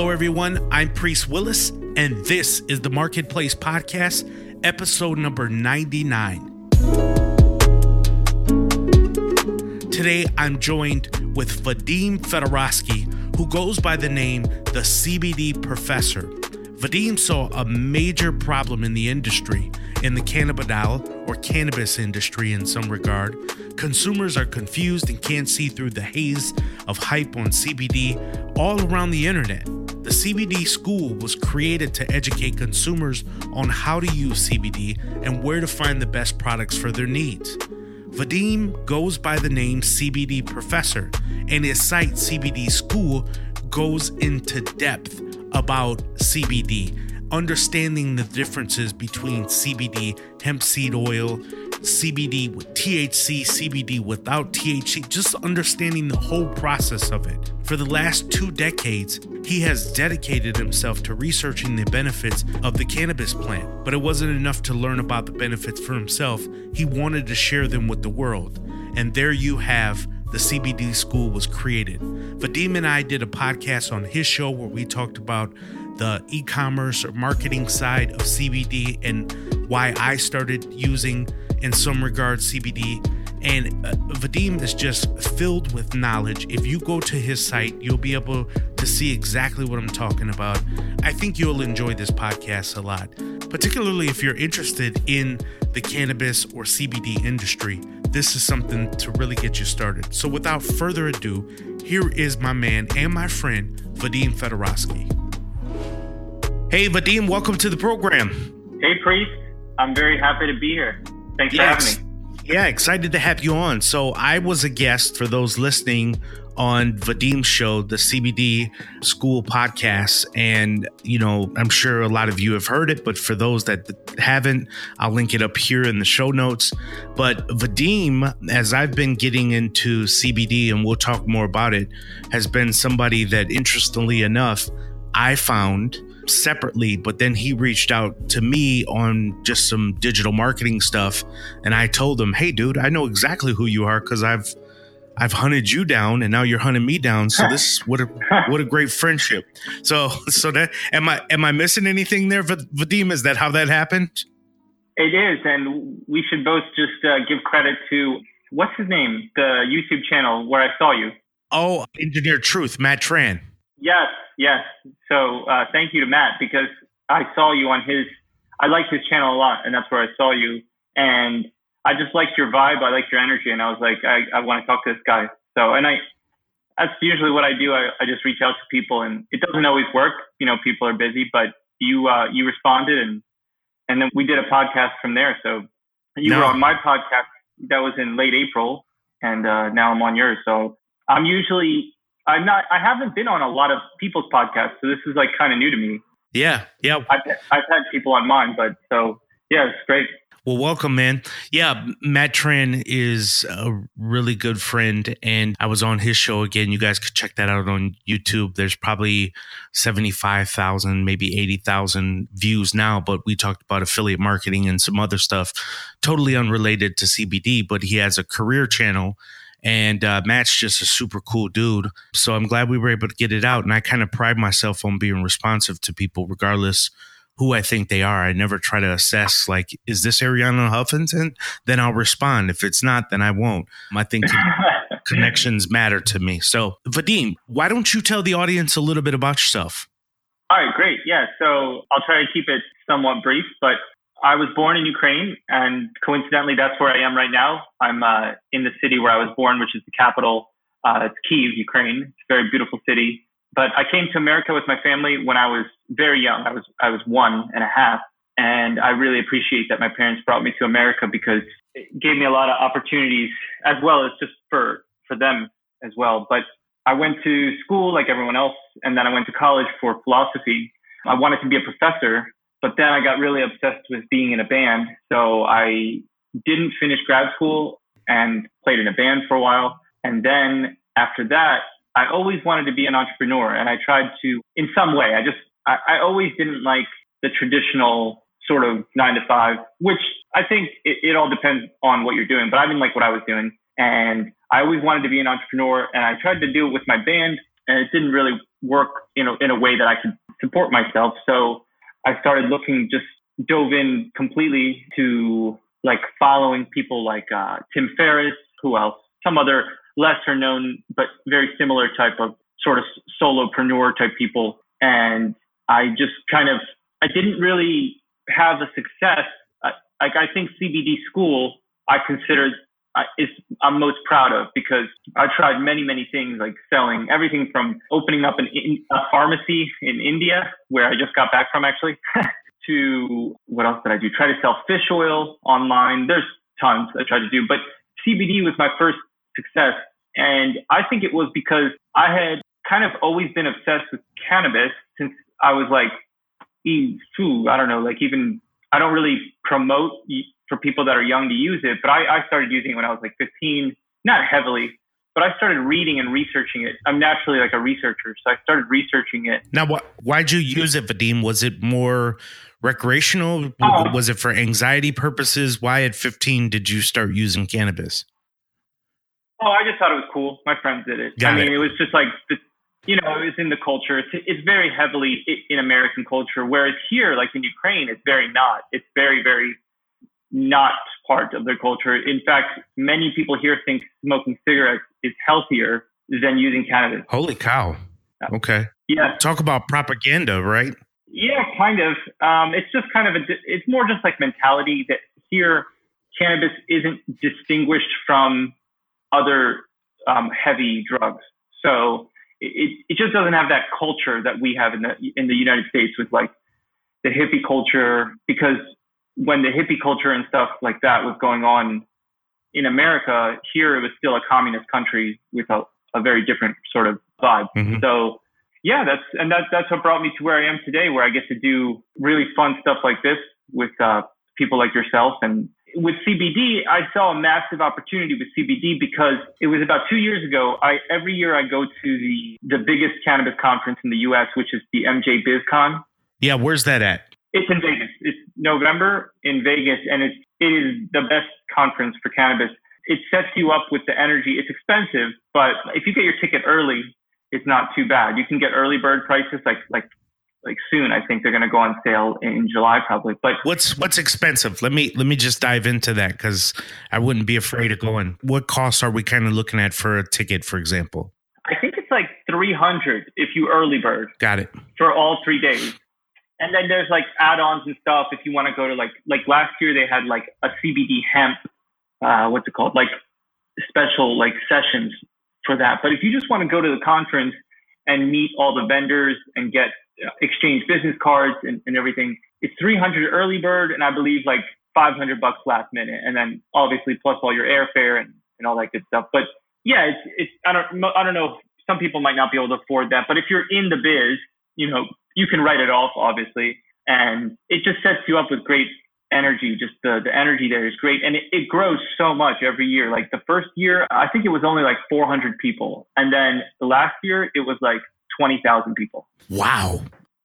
Hello, everyone. I'm Priest Willis, and this is the Marketplace Podcast, episode number 99. Today, I'm joined with Vadim Fedorowski, who goes by the name the CBD Professor. Vadim saw a major problem in the industry, in the cannabidiol or cannabis industry in some regard. Consumers are confused and can't see through the haze of hype on CBD all around the internet. The CBD School was created to educate consumers on how to use CBD and where to find the best products for their needs. Vadim goes by the name CBD Professor, and his site, CBD School, goes into depth about CBD, understanding the differences between CBD, hemp seed oil, CBD with THC, CBD without THC, just understanding the whole process of it. For the last two decades, he has dedicated himself to researching the benefits of the cannabis plant, but it wasn't enough to learn about the benefits for himself. He wanted to share them with the world. And there you have the CBD school was created. Vadim and I did a podcast on his show where we talked about the e commerce or marketing side of CBD and why I started using, in some regards, CBD. And uh, Vadim is just filled with knowledge. If you go to his site, you'll be able to see exactly what I'm talking about. I think you'll enjoy this podcast a lot, particularly if you're interested in the cannabis or CBD industry. This is something to really get you started. So, without further ado, here is my man and my friend, Vadim Fedorowski. Hey, Vadim, welcome to the program. Hey, Priest. I'm very happy to be here. Thanks yes. for having me. Yeah, excited to have you on. So, I was a guest for those listening on Vadim's show, the CBD School podcast. And, you know, I'm sure a lot of you have heard it, but for those that haven't, I'll link it up here in the show notes. But Vadim, as I've been getting into CBD, and we'll talk more about it, has been somebody that, interestingly enough, I found separately, but then he reached out to me on just some digital marketing stuff. And I told him, Hey, dude, I know exactly who you are because I've I've hunted you down and now you're hunting me down. So this is what a what a great friendship. So so that am I am I missing anything there, Vadim? Is that how that happened? It is, and we should both just uh, give credit to what's his name, the YouTube channel where I saw you. Oh, Engineered Truth, Matt Tran. Yes, yes. So uh, thank you to Matt because I saw you on his. I like his channel a lot, and that's where I saw you. And I just liked your vibe. I liked your energy, and I was like, I, I want to talk to this guy. So, and I, that's usually what I do. I, I just reach out to people, and it doesn't always work. You know, people are busy, but you, uh, you responded, and and then we did a podcast from there. So you no. were on my podcast. That was in late April, and uh, now I'm on yours. So I'm usually, I'm not, I haven't been on a lot of people's podcasts, so this is like kind of new to me. Yeah, yeah. I've, I've had people on mine, but so yeah, it's great. Well, welcome, man. Yeah, Matt Tran is a really good friend, and I was on his show again. You guys could check that out on YouTube. There's probably 75,000, maybe 80,000 views now, but we talked about affiliate marketing and some other stuff totally unrelated to CBD, but he has a career channel. And uh, Matt's just a super cool dude. So I'm glad we were able to get it out. And I kind of pride myself on being responsive to people, regardless who I think they are. I never try to assess like, is this Arianna Huffington? Then I'll respond. If it's not, then I won't. I think connections matter to me. So, Vadim, why don't you tell the audience a little bit about yourself? All right, great. Yeah, so I'll try to keep it somewhat brief, but I was born in Ukraine, and coincidentally, that's where I am right now. I'm uh, in the city where I was born, which is the capital. Uh, it's Kiev, Ukraine. It's a very beautiful city. But I came to America with my family when I was very young. I was I was one and a half, and I really appreciate that my parents brought me to America because it gave me a lot of opportunities as well as just for for them as well. But I went to school like everyone else, and then I went to college for philosophy. I wanted to be a professor, but then I got really obsessed with being in a band, so I didn't finish grad school and played in a band for a while. And then after that, I always wanted to be an entrepreneur and I tried to, in some way, I just, I, I always didn't like the traditional sort of nine to five, which I think it, it all depends on what you're doing, but I didn't like what I was doing. And I always wanted to be an entrepreneur and I tried to do it with my band and it didn't really work in a, in a way that I could support myself. So I started looking, just dove in completely to like following people like uh, Tim Ferriss, who else? Some other lesser known but very similar type of sort of solopreneur type people. And I just kind of I didn't really have a success. like I think CBD school I consider is I'm most proud of because I tried many many things like selling everything from opening up an in, a pharmacy in India where I just got back from actually to what else did I do? Try to sell fish oil online. There's tons I tried to do, but CBD was my first success. And I think it was because I had kind of always been obsessed with cannabis since I was like, I don't know, like even, I don't really promote for people that are young to use it, but I, I started using it when I was like 15, not heavily, but I started reading and researching it. I'm naturally like a researcher, so I started researching it. Now, what? Why'd you use it, Vadim? Was it more recreational? Um, was it for anxiety purposes? Why at 15 did you start using cannabis? Oh, I just thought it was cool. My friends did it. Got I mean, it. it was just like the, you know, it was in the culture. It's, it's very heavily in American culture, whereas here, like in Ukraine, it's very not. It's very, very not part of their culture. In fact, many people here think smoking cigarettes is healthier than using cannabis. Holy cow. Okay. Yeah. Talk about propaganda, right? Yeah, kind of. Um, it's just kind of a, it's more just like mentality that here cannabis isn't distinguished from other um, heavy drugs. So it, it just doesn't have that culture that we have in the, in the United States with like the hippie culture because when the hippie culture and stuff like that was going on in America, here it was still a communist country with a, a very different sort of vibe. Mm-hmm. So yeah, that's and that's that's what brought me to where I am today, where I get to do really fun stuff like this with uh, people like yourself. And with CBD, I saw a massive opportunity with CBD because it was about two years ago. I every year I go to the the biggest cannabis conference in the U.S., which is the MJ BizCon. Yeah, where's that at? It's in Vegas. It's November in Vegas, and it's it is the best conference for cannabis. It sets you up with the energy. It's expensive, but if you get your ticket early, it's not too bad. You can get early bird prices like like like soon. I think they're going to go on sale in July probably. But what's what's expensive? Let me let me just dive into that because I wouldn't be afraid of going. What costs are we kind of looking at for a ticket, for example? I think it's like three hundred if you early bird. Got it for all three days. And then there's like add-ons and stuff if you want to go to like like last year they had like a CBD hemp, uh, what's it called? Like special like sessions for that. But if you just want to go to the conference and meet all the vendors and get uh, exchange business cards and, and everything, it's 300 early bird and I believe like 500 bucks last minute, and then obviously plus all your airfare and, and all that good stuff. But yeah, it's it's I don't I don't know. Some people might not be able to afford that, but if you're in the biz, you know, you can write it off, obviously. And it just sets you up with great energy. Just the, the energy there is great. And it, it grows so much every year. Like the first year, I think it was only like 400 people. And then the last year, it was like 20,000 people. Wow.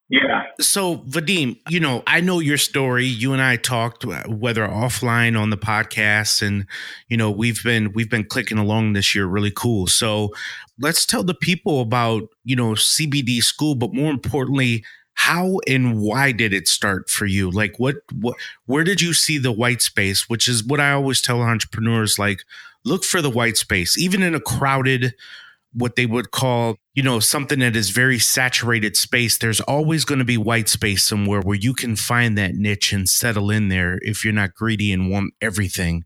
Yeah. So, Vadim, you know, I know your story. You and I talked uh, whether offline on the podcast and you know, we've been we've been clicking along this year really cool. So, let's tell the people about, you know, CBD school, but more importantly, how and why did it start for you? Like what what where did you see the white space, which is what I always tell entrepreneurs like look for the white space even in a crowded what they would call, you know, something that is very saturated space, there's always going to be white space somewhere where you can find that niche and settle in there if you're not greedy and want everything.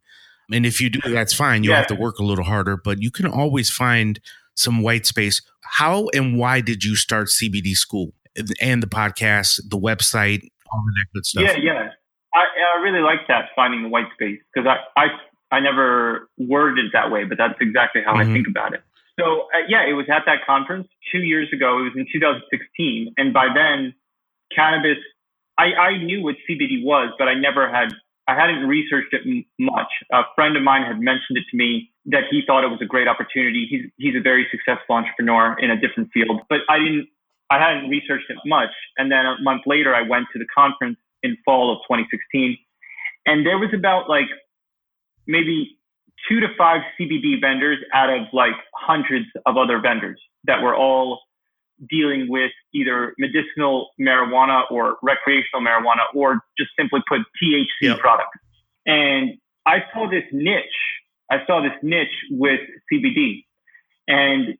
And if you do, that's fine. You yeah. have to work a little harder, but you can always find some white space. How and why did you start CBD school and the podcast, the website, all that good stuff? Yeah, yeah. I, I really like that finding the white space because I, I I never worded it that way, but that's exactly how mm-hmm. I think about it. So uh, yeah, it was at that conference two years ago. It was in 2016, and by then, cannabis. I, I knew what CBD was, but I never had. I hadn't researched it m- much. A friend of mine had mentioned it to me that he thought it was a great opportunity. He's he's a very successful entrepreneur in a different field, but I didn't. I hadn't researched it much. And then a month later, I went to the conference in fall of 2016, and there was about like maybe two to five CBD vendors out of like hundreds of other vendors that were all dealing with either medicinal marijuana or recreational marijuana or just simply put THC yep. products. And I saw this niche. I saw this niche with CBD and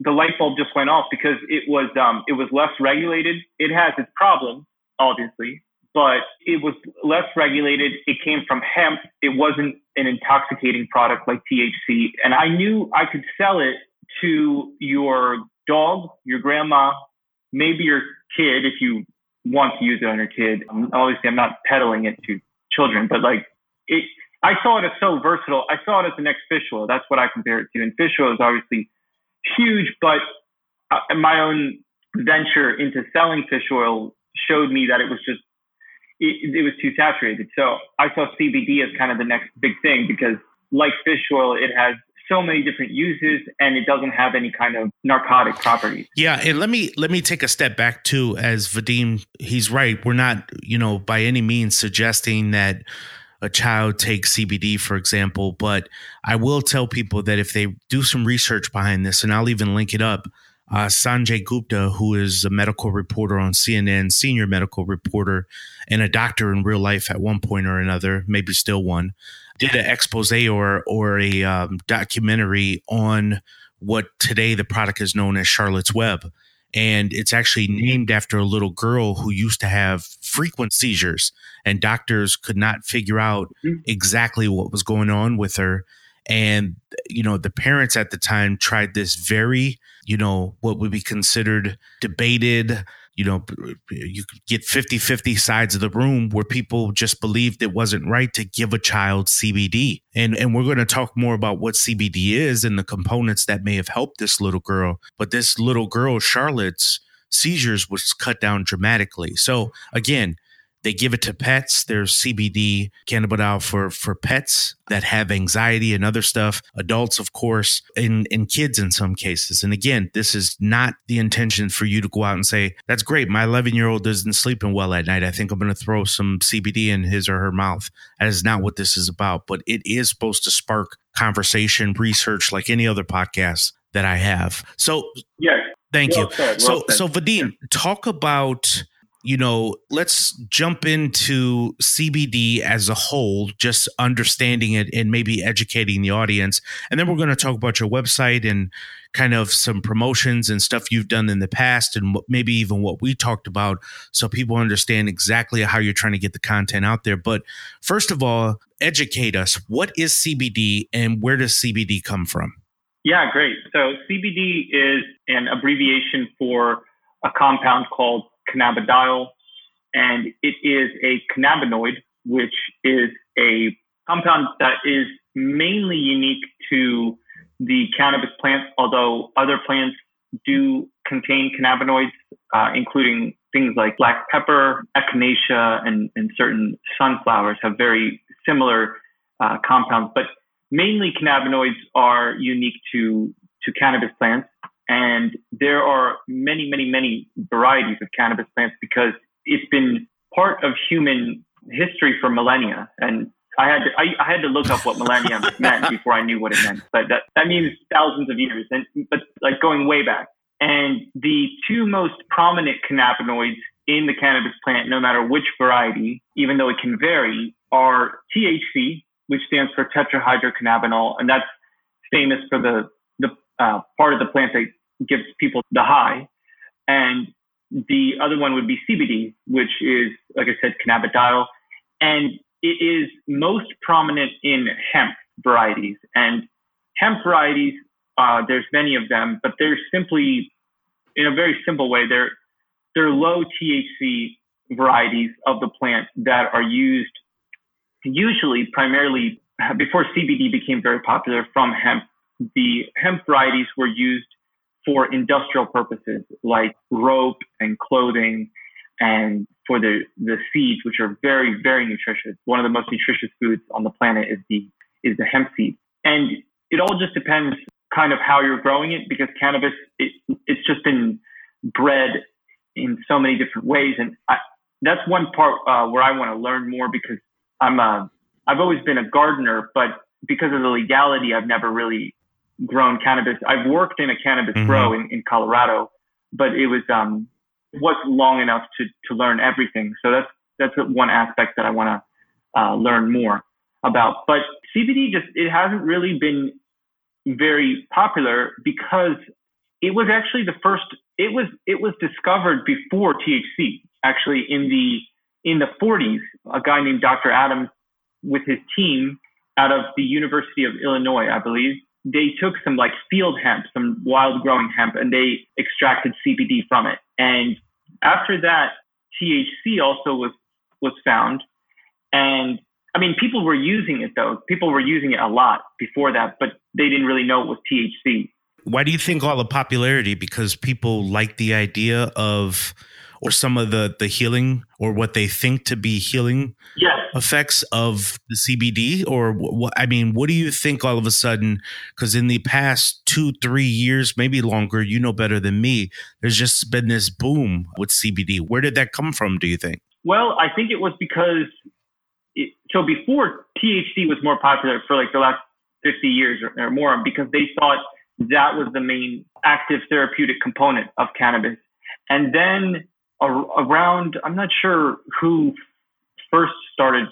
the light bulb just went off because it was, um, it was less regulated. It has its problems, obviously, but it was less regulated. It came from hemp. It wasn't an intoxicating product like THC. And I knew I could sell it to your dog, your grandma, maybe your kid if you want to use it on your kid. Obviously, I'm not peddling it to children, but like it, I saw it as so versatile. I saw it as the next fish oil. That's what I compare it to. And fish oil is obviously huge, but uh, my own venture into selling fish oil showed me that it was just it, it was too saturated. So I saw CBD as kind of the next big thing because like fish oil, it has so many different uses and it doesn't have any kind of narcotic properties. Yeah, and let me let me take a step back too as Vadim he's right. We're not, you know, by any means suggesting that a child takes CBD for example, but I will tell people that if they do some research behind this and I'll even link it up uh, Sanjay Gupta, who is a medical reporter on CNN, senior medical reporter, and a doctor in real life at one point or another, maybe still one, did an expose or or a um, documentary on what today the product is known as Charlotte's Web. And it's actually named after a little girl who used to have frequent seizures, and doctors could not figure out mm-hmm. exactly what was going on with her. And, you know, the parents at the time tried this very you know, what would be considered debated. You know, you could get 50 50 sides of the room where people just believed it wasn't right to give a child CBD. And, and we're going to talk more about what CBD is and the components that may have helped this little girl. But this little girl, Charlotte's seizures was cut down dramatically. So, again, they give it to pets. There's CBD cannabidiol for for pets that have anxiety and other stuff. Adults, of course, and, and kids in some cases. And again, this is not the intention for you to go out and say, that's great. My 11 year old isn't sleeping well at night. I think I'm going to throw some CBD in his or her mouth. That is not what this is about, but it is supposed to spark conversation, research like any other podcast that I have. So, yeah. Thank well you. Said, well so, said. so Vadim, talk about you know, let's jump into CBD as a whole, just understanding it and maybe educating the audience. And then we're going to talk about your website and kind of some promotions and stuff you've done in the past and maybe even what we talked about so people understand exactly how you're trying to get the content out there. But first of all, educate us. What is CBD and where does CBD come from? Yeah, great. So CBD is an abbreviation for a compound called cannabidiol, and it is a cannabinoid, which is a compound that is mainly unique to the cannabis plant, although other plants do contain cannabinoids, uh, including things like black pepper, echinacea, and, and certain sunflowers have very similar uh, compounds. But mainly cannabinoids are unique to, to cannabis plants. And there are many, many, many varieties of cannabis plants because it's been part of human history for millennia. And I had to, I, I had to look up what millennia meant before I knew what it meant. But that, that means thousands of years, and but like going way back. And the two most prominent cannabinoids in the cannabis plant, no matter which variety, even though it can vary, are THC, which stands for tetrahydrocannabinol, and that's famous for the the uh, part of the plant that gives people the high. And the other one would be CBD, which is, like I said, cannabidiol. And it is most prominent in hemp varieties. And hemp varieties, uh, there's many of them, but they're simply, in a very simple way, they're, they're low THC varieties of the plant that are used usually primarily before CBD became very popular from hemp. The hemp varieties were used for industrial purposes like rope and clothing and for the, the seeds, which are very, very nutritious. One of the most nutritious foods on the planet is the, is the hemp seed. And it all just depends kind of how you're growing it because cannabis, it, it's just been bred in so many different ways. And I, that's one part uh, where I want to learn more because I'm a, I've always been a gardener, but because of the legality, I've never really grown cannabis. I've worked in a cannabis mm-hmm. grow in, in Colorado, but it was um wasn't long enough to to learn everything. So that's that's one aspect that I want to uh, learn more about. But CBD just it hasn't really been very popular because it was actually the first. It was it was discovered before THC. Actually, in the in the 40s, a guy named Dr. Adams with his team out of the University of Illinois, I believe, they took some like field hemp, some wild growing hemp, and they extracted CBD from it. And after that, THC also was was found. And I mean, people were using it though. People were using it a lot before that, but they didn't really know it was THC. Why do you think all the popularity? Because people like the idea of or some of the the healing or what they think to be healing yes. Effects of the CBD or what I mean what do you think all of a sudden cuz in the past 2 3 years maybe longer you know better than me there's just been this boom with CBD where did that come from do you think? Well I think it was because it, so before THC was more popular for like the last 50 years or, or more because they thought that was the main active therapeutic component of cannabis. And then around, I'm not sure who first started.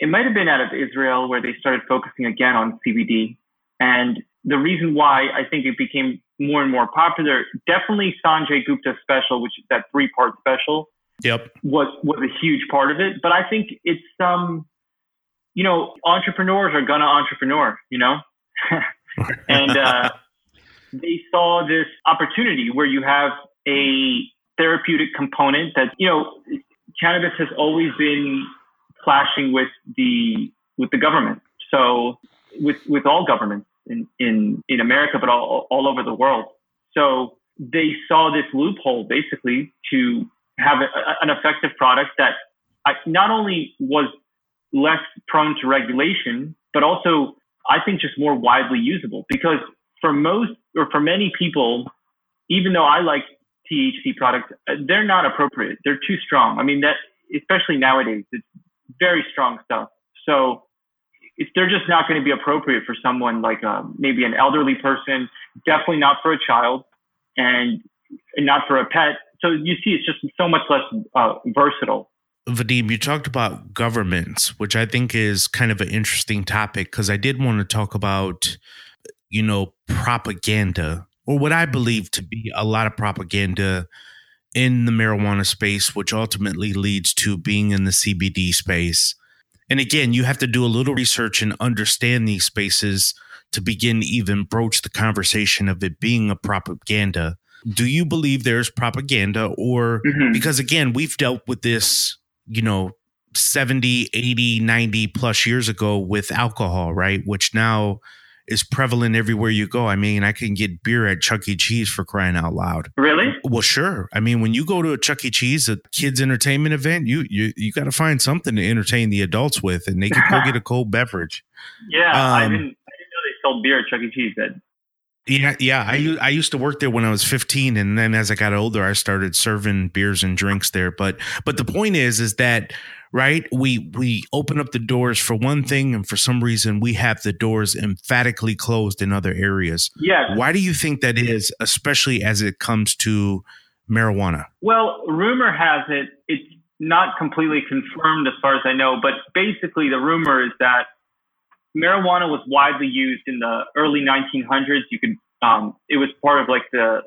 It might have been out of Israel where they started focusing again on CBD. And the reason why I think it became more and more popular, definitely Sanjay Gupta's special, which is that three part special. Yep. Was was a huge part of it. But I think it's um you know, entrepreneurs are gonna entrepreneur, you know? and uh, they saw this opportunity where you have a therapeutic component that, you know, cannabis has always been clashing with the with the government. So with with all governments in in, in America, but all all over the world. So they saw this loophole basically to have a, an effective product that not only was less prone to regulation, but also I think just more widely usable because for most or for many people, even though I like THC products, uh, they're not appropriate. They're too strong. I mean, that especially nowadays, it's very strong stuff. So they're just not going to be appropriate for someone like uh, maybe an elderly person, definitely not for a child, and, and not for a pet. So you see, it's just so much less uh, versatile. Vadim, you talked about governments, which I think is kind of an interesting topic because I did want to talk about, you know, propaganda or what I believe to be a lot of propaganda in the marijuana space, which ultimately leads to being in the CBD space. And again, you have to do a little research and understand these spaces to begin even broach the conversation of it being a propaganda. Do you believe there's propaganda or mm-hmm. because again, we've dealt with this, you know, 70, 80, 90 plus years ago with alcohol, right? Which now is prevalent everywhere you go. I mean, I can get beer at Chuck E. Cheese for crying out loud. Really? Well, sure. I mean, when you go to a Chuck E. Cheese, a kids entertainment event, you you you got to find something to entertain the adults with, and they can go get a cold beverage. Yeah, um, I didn't. I didn't know they sold beer at Chuck E. Cheese. Then. Yeah, yeah. I I used to work there when I was 15, and then as I got older, I started serving beers and drinks there. But but the point is, is that right? We we open up the doors for one thing, and for some reason we have the doors emphatically closed in other areas. Yeah. Why do you think that is, especially as it comes to marijuana? Well, rumor has it it's not completely confirmed as far as I know, but basically the rumor is that marijuana was widely used in the early 1900s. You could um, it was part of like the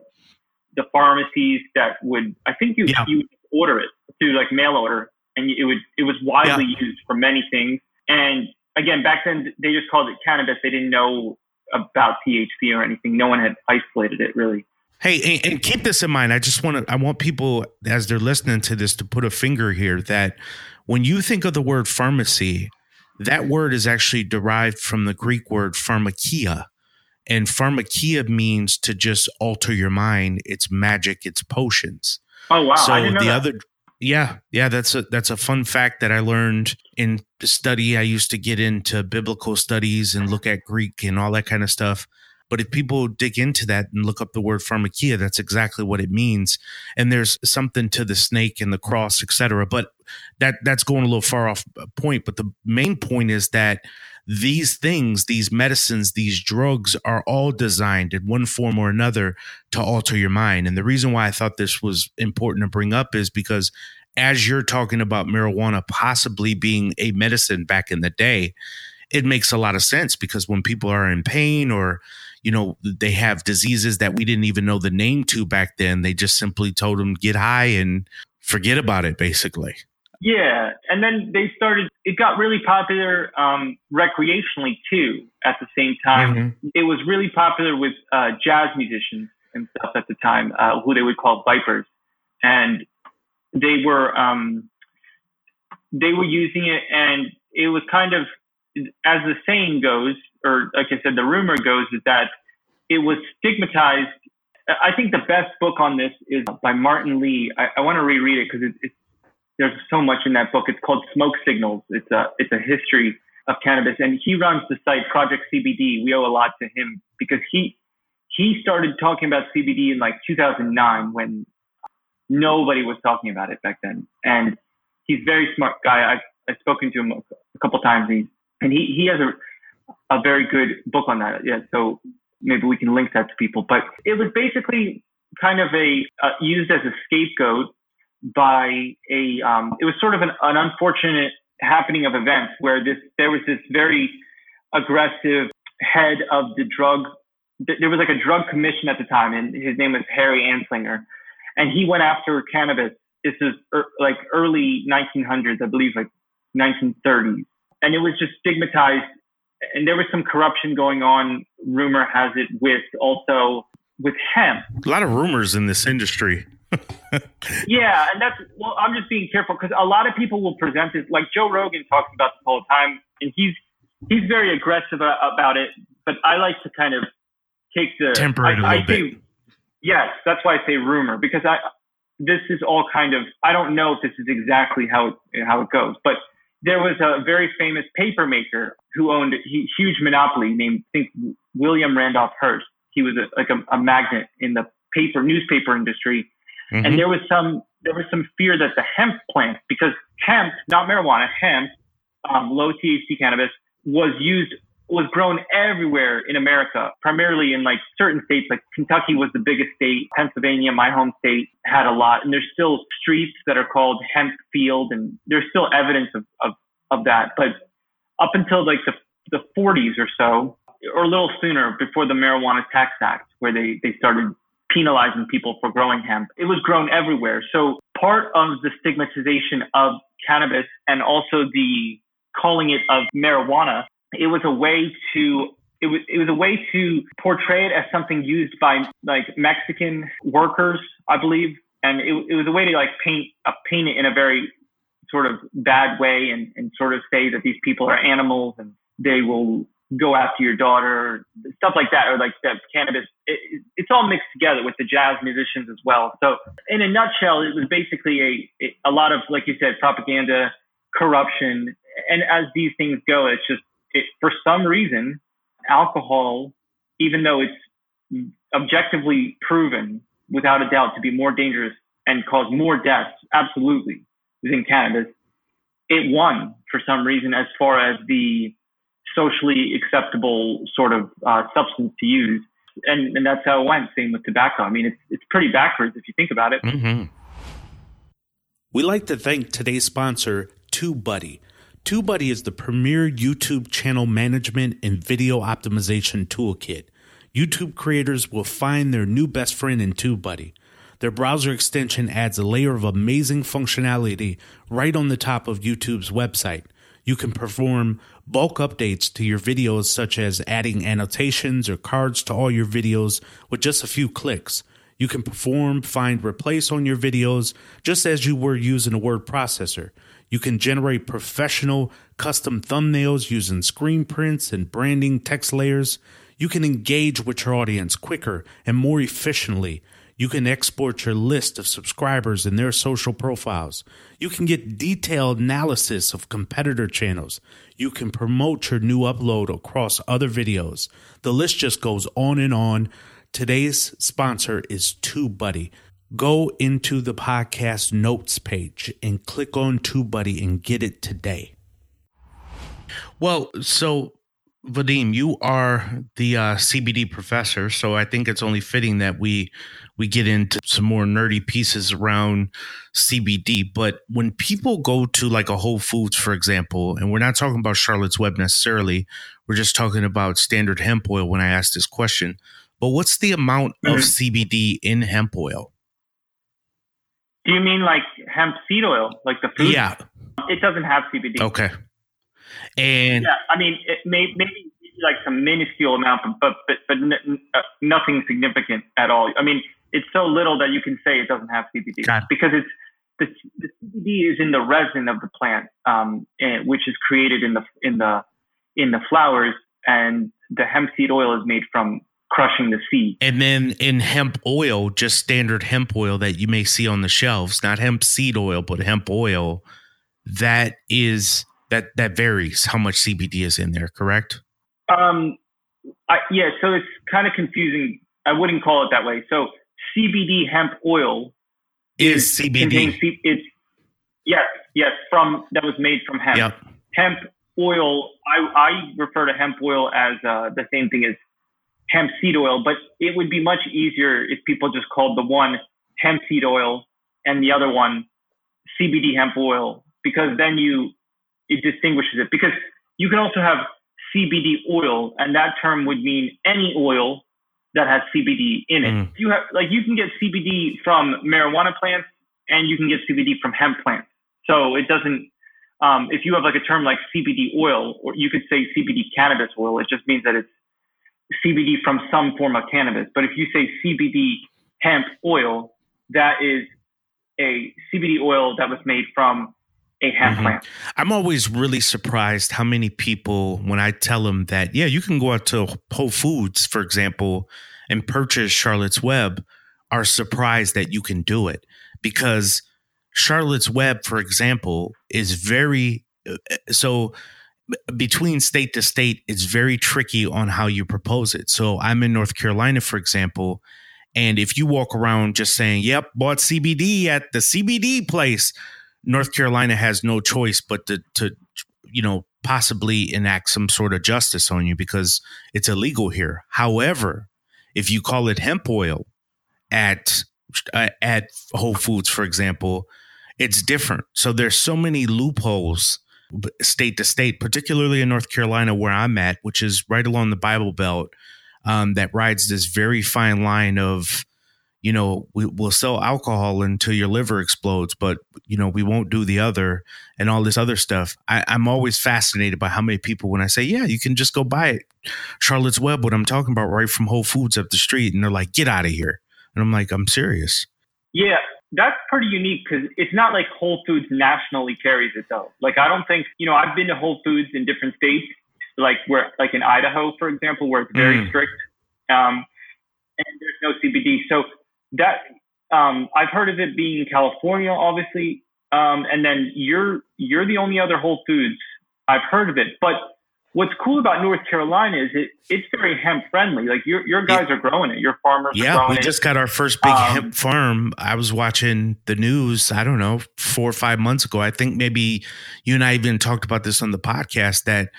the pharmacies that would I think you yeah. you order it through like mail order and it would it was widely yeah. used for many things. And again, back then they just called it cannabis. They didn't know about THC or anything. No one had isolated it really. Hey, and, and keep this in mind. I just want to I want people as they're listening to this to put a finger here that when you think of the word pharmacy, that word is actually derived from the Greek word pharmakeia. And pharmakeia means to just alter your mind. It's magic, it's potions. Oh wow. So the that. other yeah, yeah, that's a that's a fun fact that I learned in study. I used to get into biblical studies and look at Greek and all that kind of stuff. But if people dig into that and look up the word pharmakeia, that's exactly what it means. And there's something to the snake and the cross, etc. But that that's going a little far off uh, point. But the main point is that these things, these medicines, these drugs are all designed in one form or another to alter your mind. And the reason why I thought this was important to bring up is because as you're talking about marijuana possibly being a medicine back in the day, it makes a lot of sense because when people are in pain or you know they have diseases that we didn't even know the name to back then they just simply told them get high and forget about it basically yeah and then they started it got really popular um, recreationally too at the same time mm-hmm. it was really popular with uh, jazz musicians and stuff at the time uh, who they would call vipers and they were um, they were using it and it was kind of as the saying goes, or like I said, the rumor goes is that it was stigmatized. I think the best book on this is by Martin Lee. I, I want to reread it because it, there's so much in that book. It's called Smoke Signals. It's a it's a history of cannabis, and he runs the site Project CBD. We owe a lot to him because he he started talking about CBD in like 2009 when nobody was talking about it back then, and he's a very smart guy. I've, I've spoken to him a couple times. He's and he he has a a very good book on that. Yeah, so maybe we can link that to people. But it was basically kind of a uh, used as a scapegoat by a. Um, it was sort of an, an unfortunate happening of events where this there was this very aggressive head of the drug. There was like a drug commission at the time, and his name was Harry Anslinger, and he went after cannabis. This is er, like early 1900s, I believe, like 1930s and it was just stigmatized. And there was some corruption going on. Rumor has it with also with hemp. A lot of rumors in this industry. yeah, and that's well. I'm just being careful because a lot of people will present this like Joe Rogan talks about this all the time, and he's he's very aggressive about it. But I like to kind of take the temper it a little I bit. yes, that's why I say rumor because I this is all kind of I don't know if this is exactly how it, how it goes, but there was a very famous paper maker who owned a huge monopoly named, I think, William Randolph Hearst. He was a, like a, a magnate in the paper newspaper industry, mm-hmm. and there was some there was some fear that the hemp plant, because hemp, not marijuana, hemp, um, low THC cannabis, was used was grown everywhere in America, primarily in like certain states. Like Kentucky was the biggest state. Pennsylvania, my home state, had a lot. And there's still streets that are called hemp field, and there's still evidence of, of, of that. But up until like the, the 40s or so, or a little sooner before the Marijuana Tax Act, where they, they started penalizing people for growing hemp, it was grown everywhere. So part of the stigmatization of cannabis and also the calling it of marijuana it was a way to it was it was a way to portray it as something used by like Mexican workers, I believe, and it, it was a way to like paint uh, paint it in a very sort of bad way and, and sort of say that these people are animals and they will go after your daughter, stuff like that, or like that cannabis. It, it's all mixed together with the jazz musicians as well. So in a nutshell, it was basically a a lot of like you said, propaganda, corruption, and as these things go, it's just it, for some reason, alcohol, even though it's objectively proven without a doubt to be more dangerous and cause more deaths, absolutely, than cannabis, it won for some reason as far as the socially acceptable sort of uh, substance to use. And, and that's how it went. Same with tobacco. I mean, it's, it's pretty backwards if you think about it. Mm-hmm. We like to thank today's sponsor, TubeBuddy. TubeBuddy is the premier YouTube channel management and video optimization toolkit. YouTube creators will find their new best friend in TubeBuddy. Their browser extension adds a layer of amazing functionality right on the top of YouTube's website. You can perform bulk updates to your videos, such as adding annotations or cards to all your videos with just a few clicks. You can perform find replace on your videos just as you were using a word processor. You can generate professional custom thumbnails using screen prints and branding text layers. You can engage with your audience quicker and more efficiently. You can export your list of subscribers and their social profiles. You can get detailed analysis of competitor channels. You can promote your new upload across other videos. The list just goes on and on. Today's sponsor is TubeBuddy go into the podcast notes page and click on TubeBuddy and get it today. Well, so Vadim, you are the uh, CBD professor, so I think it's only fitting that we we get into some more nerdy pieces around CBD. But when people go to like a Whole Foods, for example, and we're not talking about Charlotte's Web necessarily, we're just talking about standard hemp oil. When I asked this question, but what's the amount mm-hmm. of CBD in hemp oil? Do you mean like hemp seed oil, like the food? Yeah, it doesn't have CBD. Okay. And yeah, I mean, it may, maybe like some minuscule amount, but but but n- uh, nothing significant at all. I mean, it's so little that you can say it doesn't have CBD because it's the, the, CBD is in the resin of the plant, um, and, which is created in the in the in the flowers, and the hemp seed oil is made from crushing the seed. And then in hemp oil, just standard hemp oil that you may see on the shelves, not hemp seed oil, but hemp oil, that is that that varies how much CBD is in there, correct? Um, I, yeah. So it's kind of confusing. I wouldn't call it that way. So CBD hemp oil is, is CBD. it's yes, yes, from that was made from hemp. Yep. Hemp oil. I, I refer to hemp oil as uh, the same thing as hemp seed oil, but it would be much easier if people just called the one hemp seed oil and the other one CBD hemp oil, because then you it distinguishes it. Because you can also have CBD oil, and that term would mean any oil that has CBD in it. Mm. You have like you can get CBD from marijuana plants and you can get CBD from hemp plants. So it doesn't. Um, if you have like a term like CBD oil, or you could say CBD cannabis oil, it just means that it's CBD from some form of cannabis. But if you say CBD hemp oil, that is a CBD oil that was made from mm-hmm. I'm always really surprised how many people, when I tell them that, yeah, you can go out to Whole Foods, for example, and purchase Charlotte's Web, are surprised that you can do it because Charlotte's Web, for example, is very uh, so between state to state, it's very tricky on how you propose it. So I'm in North Carolina, for example. And if you walk around just saying, yep, bought CBD at the CBD place, North Carolina has no choice but to, to you know, possibly enact some sort of justice on you because it's illegal here. However, if you call it hemp oil at uh, at Whole Foods, for example, it's different. So there's so many loopholes state to state, particularly in North Carolina where I'm at, which is right along the Bible Belt, um, that rides this very fine line of you know, we, will sell alcohol until your liver explodes, but you know, we won't do the other and all this other stuff. I, I'm always fascinated by how many people when I say, yeah, you can just go buy it, Charlotte's Web, what I'm talking about, right from Whole Foods up the street, and they're like, get out of here, and I'm like, I'm serious. Yeah, that's pretty unique because it's not like Whole Foods nationally carries it though. Like I don't think you know I've been to Whole Foods in different states, like where like in Idaho, for example, where it's very mm. strict. Um, and there's no CBD. So that um, I've heard of it being in California, obviously, um, and then you're you're the only other Whole Foods I've heard of it. But what's cool about North Carolina is it it's very hemp friendly. Like your your guys are growing it. Your farmers. Yeah, we it. just got our first big um, hemp farm. I was watching the news. I don't know four or five months ago. I think maybe you and I even talked about this on the podcast that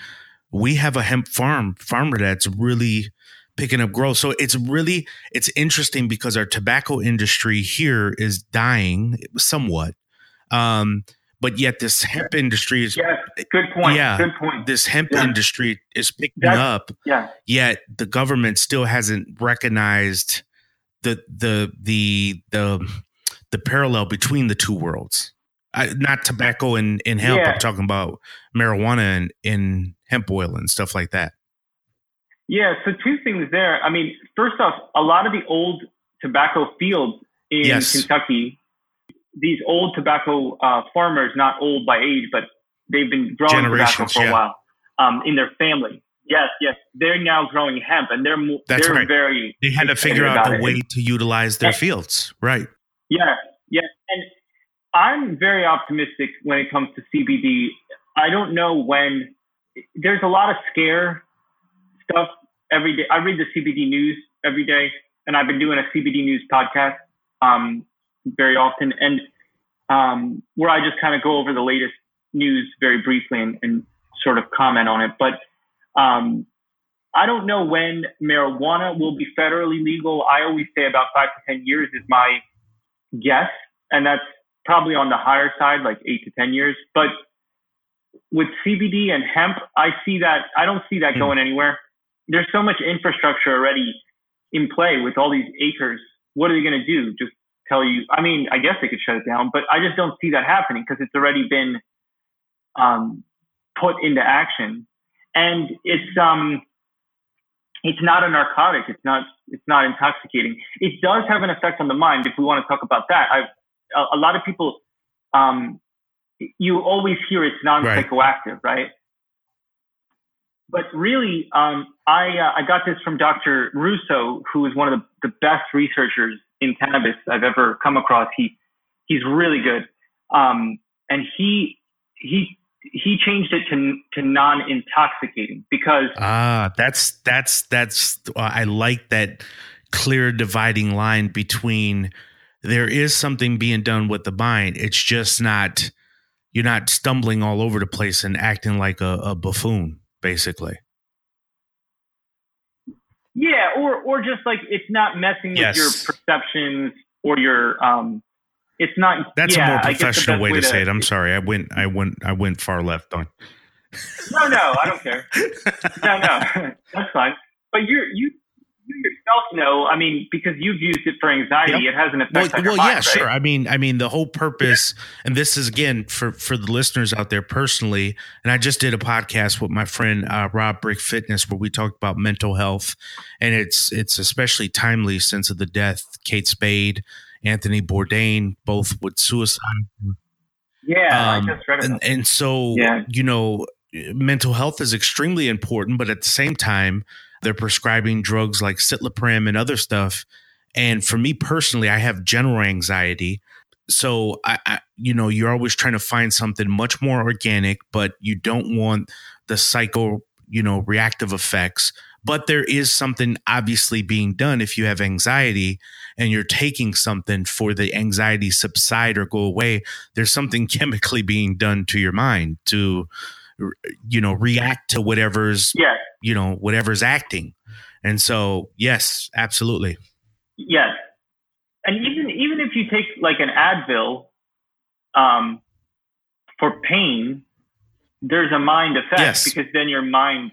we have a hemp farm farmer that's really picking up growth. So it's really it's interesting because our tobacco industry here is dying somewhat. Um, but yet this hemp industry is good point. Yeah, good point. This hemp yeah. industry is picking That's, up. Yeah. Yet the government still hasn't recognized the the the the the parallel between the two worlds. I, not tobacco and, and hemp. Yeah. I'm talking about marijuana and, and hemp oil and stuff like that. Yeah, so two things there. I mean, first off, a lot of the old tobacco fields in yes. Kentucky, these old tobacco uh, farmers, not old by age, but they've been growing tobacco for yeah. a while um, in their family. Yes, yes, they're now growing hemp, and they're That's they're right. very. They had to figure out the way to utilize their fields, right? Yeah, yeah, and I'm very optimistic when it comes to CBD. I don't know when. There's a lot of scare stuff every day. I read the CBD news every day, and I've been doing a CBD news podcast um, very often, and um, where I just kind of go over the latest news very briefly and, and sort of comment on it. But um, I don't know when marijuana will be federally legal. I always say about five to 10 years is my guess. And that's probably on the higher side, like eight to 10 years. But with CBD and hemp, I see that, I don't see that mm. going anywhere. There's so much infrastructure already in play with all these acres. What are they going to do? Just tell you? I mean, I guess they could shut it down, but I just don't see that happening because it's already been um, put into action. And it's, um, it's not a narcotic. It's not, it's not intoxicating. It does have an effect on the mind. If we want to talk about that, I, a, a lot of people, um, you always hear it's non-psychoactive, right? right? But really, um, I uh, I got this from Dr. Russo, who is one of the, the best researchers in cannabis I've ever come across. He he's really good, um, and he he he changed it to to non intoxicating because ah that's that's that's uh, I like that clear dividing line between there is something being done with the mind. It's just not you're not stumbling all over the place and acting like a, a buffoon, basically. Yeah, or or just like it's not messing yes. with your perceptions or your um it's not That's yeah, a more professional way, way, to say it. I'm sorry. I went I went I went far left on. no, no, I don't care. no, no. That's fine. But you're you you yourself know, I mean, because you've used it for anxiety, yep. it has an effect well, on your well, mind, yeah, right? sure. I mean, I mean, the whole purpose, yeah. and this is again for for the listeners out there personally. And I just did a podcast with my friend uh, Rob Brick Fitness where we talked about mental health, and it's it's especially timely since of the death Kate Spade, Anthony Bourdain, both with suicide. Yeah, um, and, and so yeah. you know, mental health is extremely important, but at the same time they're prescribing drugs like citalopram and other stuff. And for me personally, I have general anxiety. So I, I, you know, you're always trying to find something much more organic, but you don't want the psycho, you know, reactive effects. But there is something obviously being done if you have anxiety and you're taking something for the anxiety subside or go away. There's something chemically being done to your mind to you know react to whatever's yes. You know whatever's acting. And so yes absolutely. Yes. And even even if you take like an advil um, for pain there's a mind effect yes. because then your mind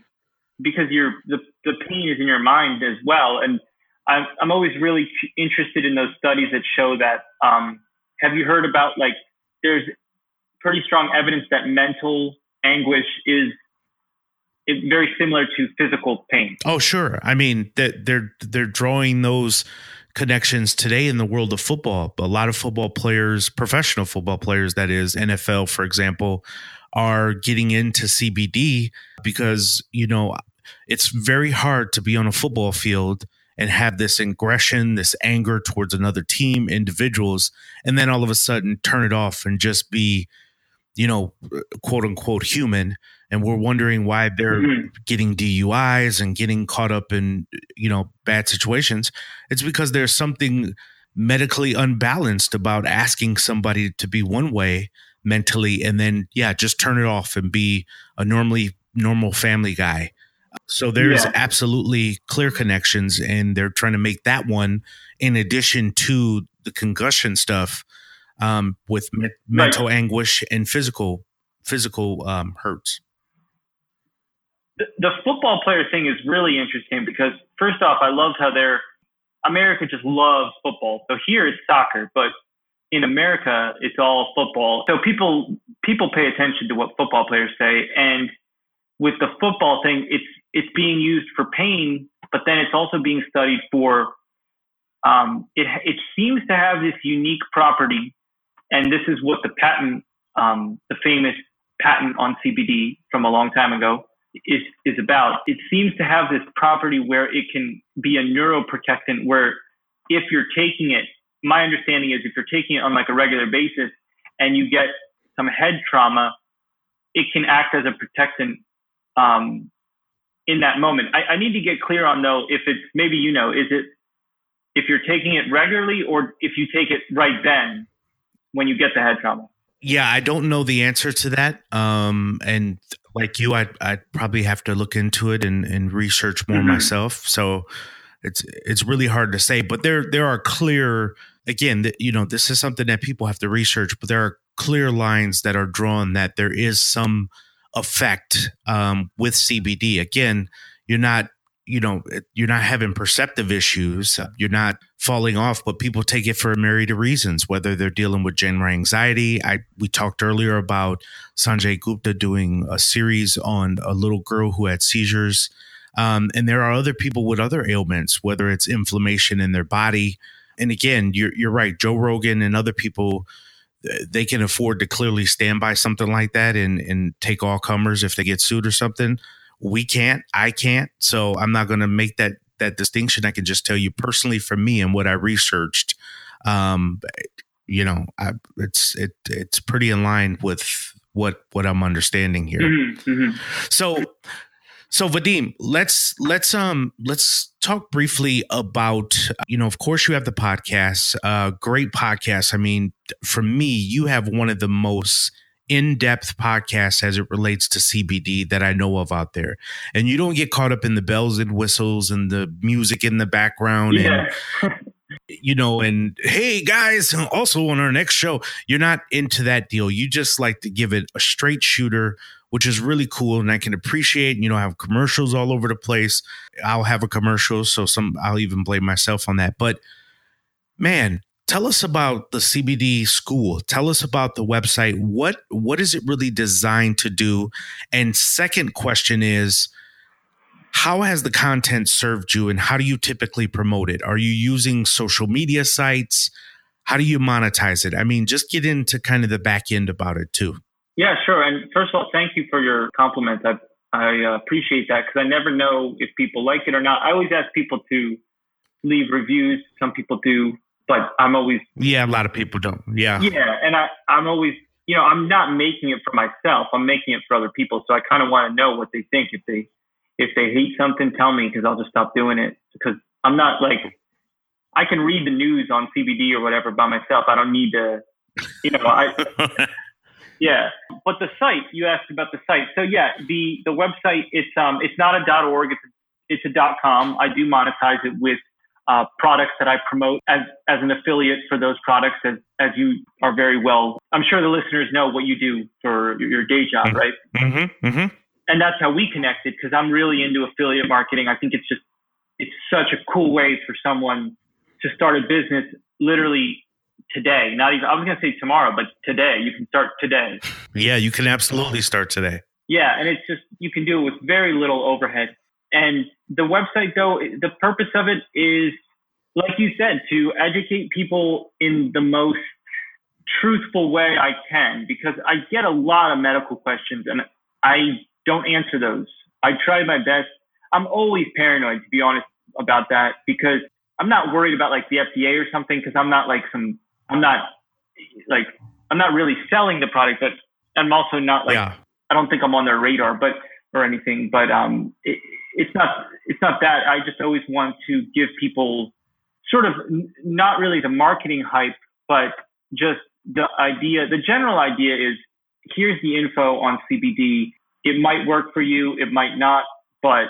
because your the, the pain is in your mind as well. And I'm, I'm always really interested in those studies that show that um, have you heard about like there's pretty strong evidence that mental anguish is very similar to physical pain. Oh, sure. I mean, that they're they're drawing those connections today in the world of football. A lot of football players, professional football players, that is NFL, for example, are getting into CBD because you know it's very hard to be on a football field and have this aggression, this anger towards another team, individuals, and then all of a sudden turn it off and just be you know, quote unquote human, and we're wondering why they're mm-hmm. getting DUIs and getting caught up in, you know, bad situations. It's because there's something medically unbalanced about asking somebody to be one way mentally and then, yeah, just turn it off and be a normally normal family guy. So there's yeah. absolutely clear connections, and they're trying to make that one in addition to the concussion stuff um, with me- mental right. anguish and physical physical um, hurts. The, the football player thing is really interesting because first off, I love how they're America just loves football. So here it's soccer, but in America it's all football. So people people pay attention to what football players say, and with the football thing, it's it's being used for pain, but then it's also being studied for. Um, it it seems to have this unique property and this is what the patent, um, the famous patent on CBD from a long time ago, is is about. It seems to have this property where it can be a neuroprotectant. Where if you're taking it, my understanding is if you're taking it on like a regular basis and you get some head trauma, it can act as a protectant um, in that moment. I, I need to get clear on though if it's maybe you know is it if you're taking it regularly or if you take it right then when you get the head trauma? Yeah, I don't know the answer to that. Um, and like you, I'd, I'd probably have to look into it and, and research more mm-hmm. myself. So it's it's really hard to say. But there there are clear again, that you know, this is something that people have to research. But there are clear lines that are drawn that there is some effect um, with CBD. Again, you're not you know you're not having perceptive issues you're not falling off but people take it for a myriad of reasons whether they're dealing with general anxiety. I we talked earlier about sanjay gupta doing a series on a little girl who had seizures. Um, and there are other people with other ailments whether it's inflammation in their body. And again you're, you're right joe rogan and other people they can afford to clearly stand by something like that and and take all comers if they get sued or something we can't i can't so i'm not going to make that that distinction i can just tell you personally for me and what i researched um you know I, it's it it's pretty in line with what what i'm understanding here mm-hmm, mm-hmm. so so Vadim, let's let's um let's talk briefly about you know of course you have the podcast, uh great podcast. I mean, for me, you have one of the most in-depth podcast as it relates to CBD that I know of out there. And you don't get caught up in the bells and whistles and the music in the background yeah. and you know and hey guys also on our next show you're not into that deal you just like to give it a straight shooter which is really cool and i can appreciate you know I have commercials all over the place i'll have a commercial so some i'll even blame myself on that but man tell us about the CBD school. Tell us about the website. What what is it really designed to do? And second question is how has the content served you and how do you typically promote it? Are you using social media sites? How do you monetize it? I mean, just get into kind of the back end about it too. Yeah, sure. And first of all, thank you for your compliment. I, I uh, appreciate that because I never know if people like it or not. I always ask people to leave reviews. Some people do but I'm always yeah. A lot of people don't. Yeah, yeah, and I I'm always you know I'm not making it for myself. I'm making it for other people. So I kind of want to know what they think. If they if they hate something, tell me because I'll just stop doing it. Because I'm not like I can read the news on CBD or whatever by myself. I don't need to, you know. I yeah. But the site you asked about the site. So yeah, the the website it's um it's not a .org. It's a, it's a .com. I do monetize it with uh, products that I promote as, as an affiliate for those products, as, as you are very well. I'm sure the listeners know what you do for your day job, mm-hmm. right? Mm-hmm. Mm-hmm. And that's how we connected because I'm really into affiliate marketing. I think it's just, it's such a cool way for someone to start a business literally today. Not even, I was going to say tomorrow, but today. You can start today. Yeah, you can absolutely start today. Yeah. And it's just, you can do it with very little overhead. And the website, though, the purpose of it is, like you said, to educate people in the most truthful way I can, because I get a lot of medical questions and I don't answer those. I try my best. I'm always paranoid, to be honest, about that because I'm not worried about like the FDA or something because I'm not like some, I'm not like, I'm not really selling the product, but I'm also not like, yeah. I don't think I'm on their radar, but, or anything, but, um, it, it's not it's not that. I just always want to give people sort of not really the marketing hype, but just the idea. The general idea is here's the info on CBD. It might work for you, it might not, but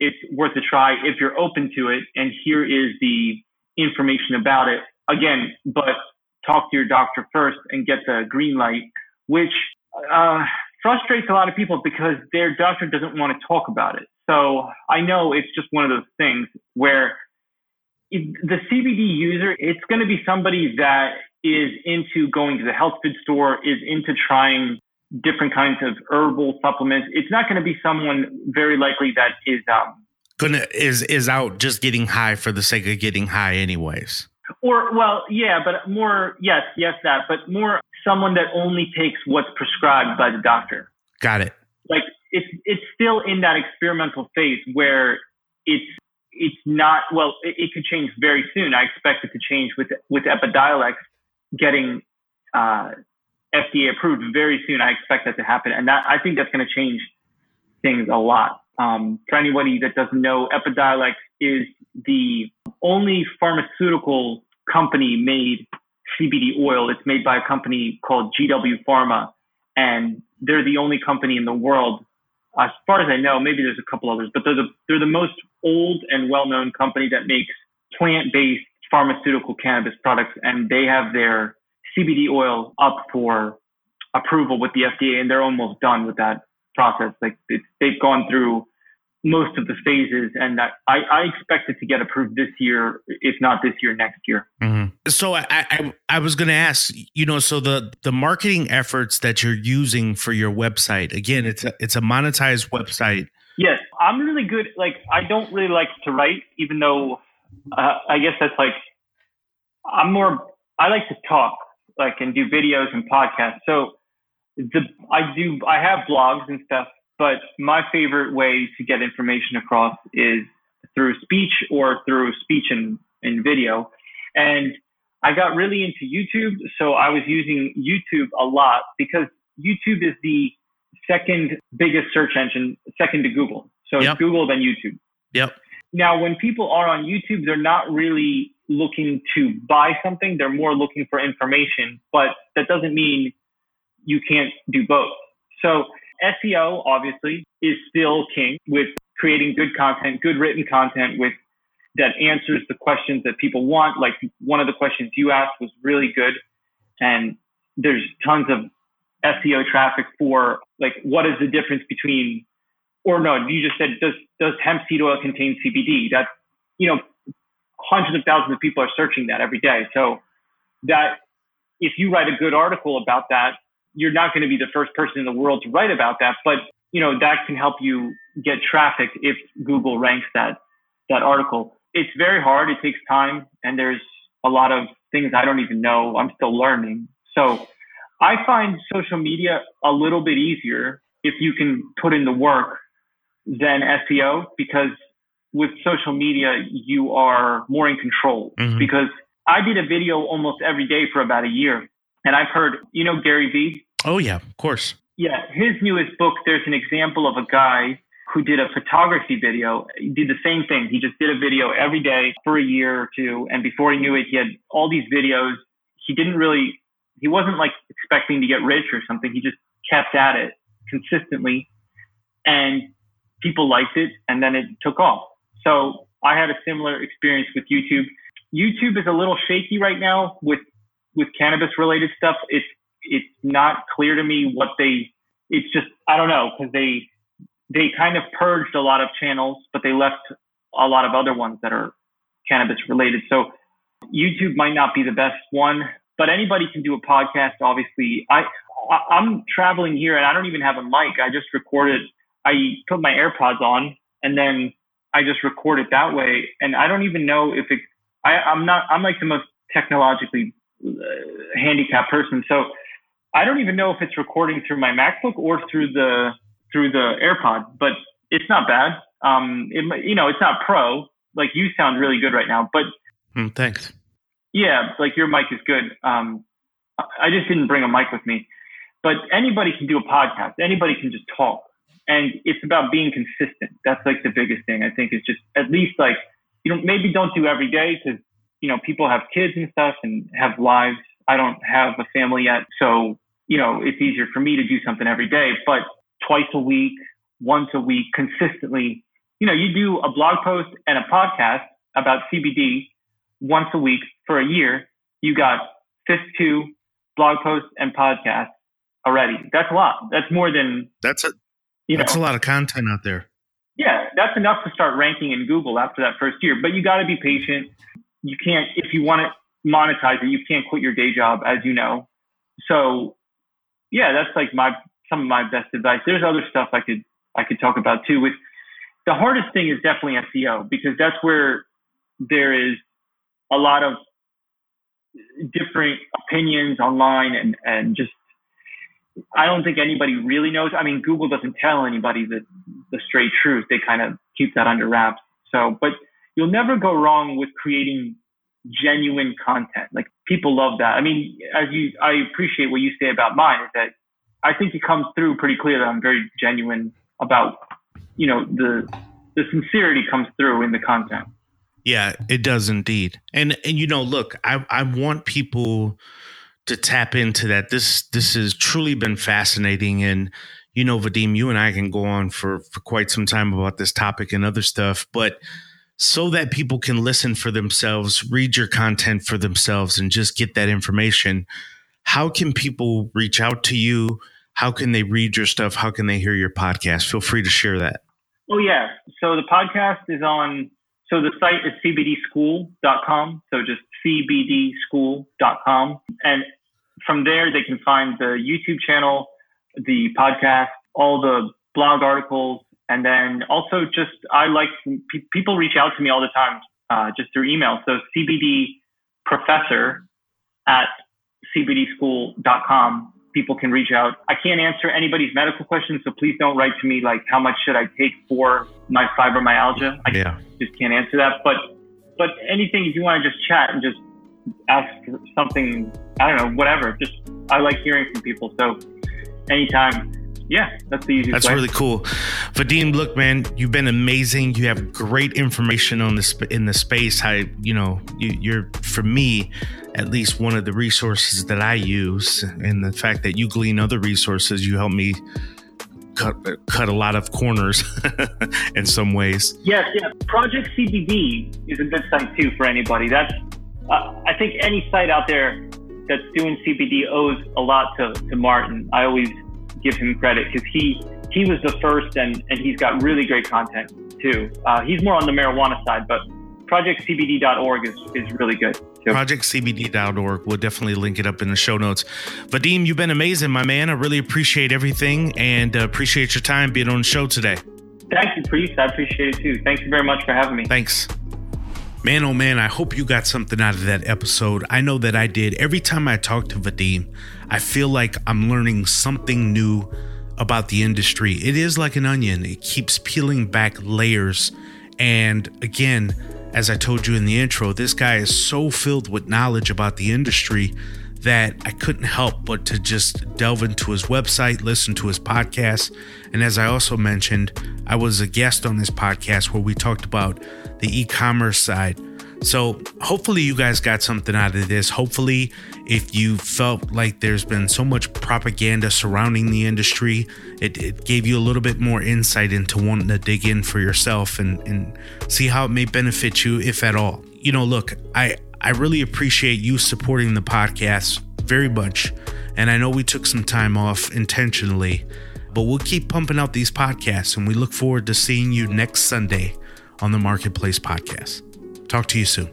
it's worth a try if you're open to it. And here is the information about it. Again, but talk to your doctor first and get the green light, which uh, frustrates a lot of people because their doctor doesn't want to talk about it. So I know it's just one of those things where the CBD user, it's going to be somebody that is into going to the health food store, is into trying different kinds of herbal supplements. It's not going to be someone very likely that is um, gonna is is out just getting high for the sake of getting high, anyways. Or well, yeah, but more yes, yes, that, but more someone that only takes what's prescribed by the doctor. Got it. It's it's still in that experimental phase where it's it's not well it, it could change very soon. I expect it to change with with epidiolex getting uh, fda approved very soon. I expect that to happen. And that i think that's going to change things a lot. Um, for anybody that doesn't know epidiolex is the only pharmaceutical company made CBD oil. It's made by a company called GW Pharma, and they're the only company in the world, as far as I know. Maybe there's a couple others, but they're the they're the most old and well-known company that makes plant-based pharmaceutical cannabis products, and they have their CBD oil up for approval with the FDA, and they're almost done with that process. Like they've gone through most of the phases, and I, I expect it to get approved this year, if not this year, next year. Mm-hmm. So I, I, I was going to ask, you know, so the the marketing efforts that you're using for your website, again, it's a it's a monetized website. Yes, I'm really good. Like I don't really like to write, even though uh, I guess that's like I'm more. I like to talk, like and do videos and podcasts. So the I do I have blogs and stuff but my favorite way to get information across is through speech or through speech and, and video. And I got really into YouTube. So I was using YouTube a lot because YouTube is the second biggest search engine, second to Google. So yep. it's Google, then YouTube. Yep. Now, when people are on YouTube, they're not really looking to buy something. They're more looking for information, but that doesn't mean you can't do both. So SEO obviously is still king with creating good content, good written content with that answers the questions that people want. Like one of the questions you asked was really good. And there's tons of SEO traffic for like what is the difference between or no, you just said does does hemp seed oil contain CBD? That's you know, hundreds of thousands of people are searching that every day. So that if you write a good article about that, you're not going to be the first person in the world to write about that, but you know that can help you get traffic if Google ranks that that article. It's very hard. It takes time, and there's a lot of things I don't even know. I'm still learning. So I find social media a little bit easier if you can put in the work than SEO because with social media you are more in control mm-hmm. because I did a video almost every day for about a year and I've heard you know Gary Vee Oh, yeah, of course. Yeah, his newest book, there's an example of a guy who did a photography video. He did the same thing. He just did a video every day for a year or two. And before he knew it, he had all these videos. He didn't really, he wasn't like expecting to get rich or something. He just kept at it consistently. And people liked it. And then it took off. So I had a similar experience with YouTube. YouTube is a little shaky right now with with cannabis related stuff. It's it's not clear to me what they. It's just I don't know because they they kind of purged a lot of channels, but they left a lot of other ones that are cannabis related. So YouTube might not be the best one, but anybody can do a podcast. Obviously, I I'm traveling here and I don't even have a mic. I just recorded. I put my AirPods on and then I just record it that way. And I don't even know if it. I, I'm not. I'm like the most technologically uh, handicapped person. So I don't even know if it's recording through my MacBook or through the through the AirPod, but it's not bad. Um, it, you know, it's not pro. Like you sound really good right now, but mm, thanks. Yeah, like your mic is good. Um, I just didn't bring a mic with me, but anybody can do a podcast. Anybody can just talk, and it's about being consistent. That's like the biggest thing. I think is just at least like you know maybe don't do every day because you know people have kids and stuff and have lives. I don't have a family yet, so you know, it's easier for me to do something every day, but twice a week, once a week, consistently, you know, you do a blog post and a podcast about CBD once a week for a year, you got 52 blog posts and podcasts already. That's a lot. That's more than that's a you that's know, a lot of content out there. Yeah, that's enough to start ranking in Google after that first year. But you got to be patient. You can't if you want to monetize it, you can't quit your day job, as you know. So yeah, that's like my some of my best advice. There's other stuff I could I could talk about too. With the hardest thing is definitely SEO because that's where there is a lot of different opinions online and and just I don't think anybody really knows. I mean, Google doesn't tell anybody the the straight truth. They kind of keep that under wraps. So, but you'll never go wrong with creating genuine content. Like people love that. I mean, as you, I appreciate what you say about mine is that I think it comes through pretty clear that I'm very genuine about, you know, the, the sincerity comes through in the content. Yeah, it does indeed. And and you know, look, I I want people to tap into that. This this has truly been fascinating and you know, Vadim, you and I can go on for for quite some time about this topic and other stuff, but so that people can listen for themselves, read your content for themselves and just get that information. How can people reach out to you? How can they read your stuff? How can they hear your podcast? Feel free to share that. Oh yeah. So the podcast is on so the site is cbdschool.com. So just cbdschool.com. And from there, they can find the YouTube channel, the podcast, all the blog articles, and then also just I like people reach out to me all the time uh, just through email. So CBD professor at cbdschool.com. People can reach out. I can't answer anybody's medical questions, so please don't write to me like how much should I take for my fibromyalgia. I yeah. just can't answer that. But but anything if you want to just chat and just ask something, I don't know, whatever. Just I like hearing from people. So anytime yeah, that's the easiest. That's way. really cool. Vadim, look, man, you've been amazing. You have great information on this in the space. I, you know, you, are for me, at least one of the resources that I use, and the fact that you glean other resources, you help me cut cut a lot of corners in some ways. Yes, yeah. Project CBD is a good site too for anybody. That's uh, I think any site out there that's doing CBD owes a lot to, to Martin. I always give him credit because he he was the first and, and he's got really great content too. Uh, he's more on the marijuana side, but projectcbd.org is, is really good. Too. Projectcbd.org. We'll definitely link it up in the show notes. Vadim, you've been amazing, my man. I really appreciate everything and uh, appreciate your time being on the show today. Thank you, Priest. I appreciate it too. Thank you very much for having me. Thanks. Man, oh man, I hope you got something out of that episode. I know that I did. Every time I talk to Vadim, I feel like I'm learning something new about the industry. It is like an onion, it keeps peeling back layers. And again, as I told you in the intro, this guy is so filled with knowledge about the industry that I couldn't help but to just delve into his website, listen to his podcast. And as I also mentioned, I was a guest on this podcast where we talked about the e commerce side. So, hopefully, you guys got something out of this. Hopefully, if you felt like there's been so much propaganda surrounding the industry, it, it gave you a little bit more insight into wanting to dig in for yourself and, and see how it may benefit you, if at all. You know, look, I, I really appreciate you supporting the podcast very much. And I know we took some time off intentionally, but we'll keep pumping out these podcasts and we look forward to seeing you next Sunday on the Marketplace Podcast. Talk to you soon.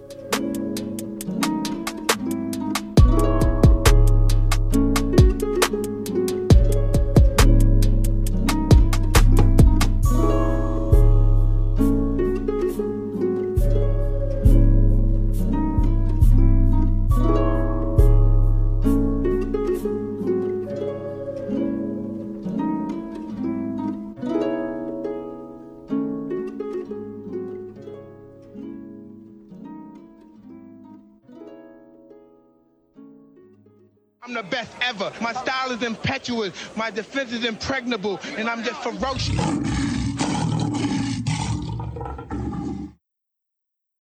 Impetuous. My defense is impregnable. And I'm just ferocious.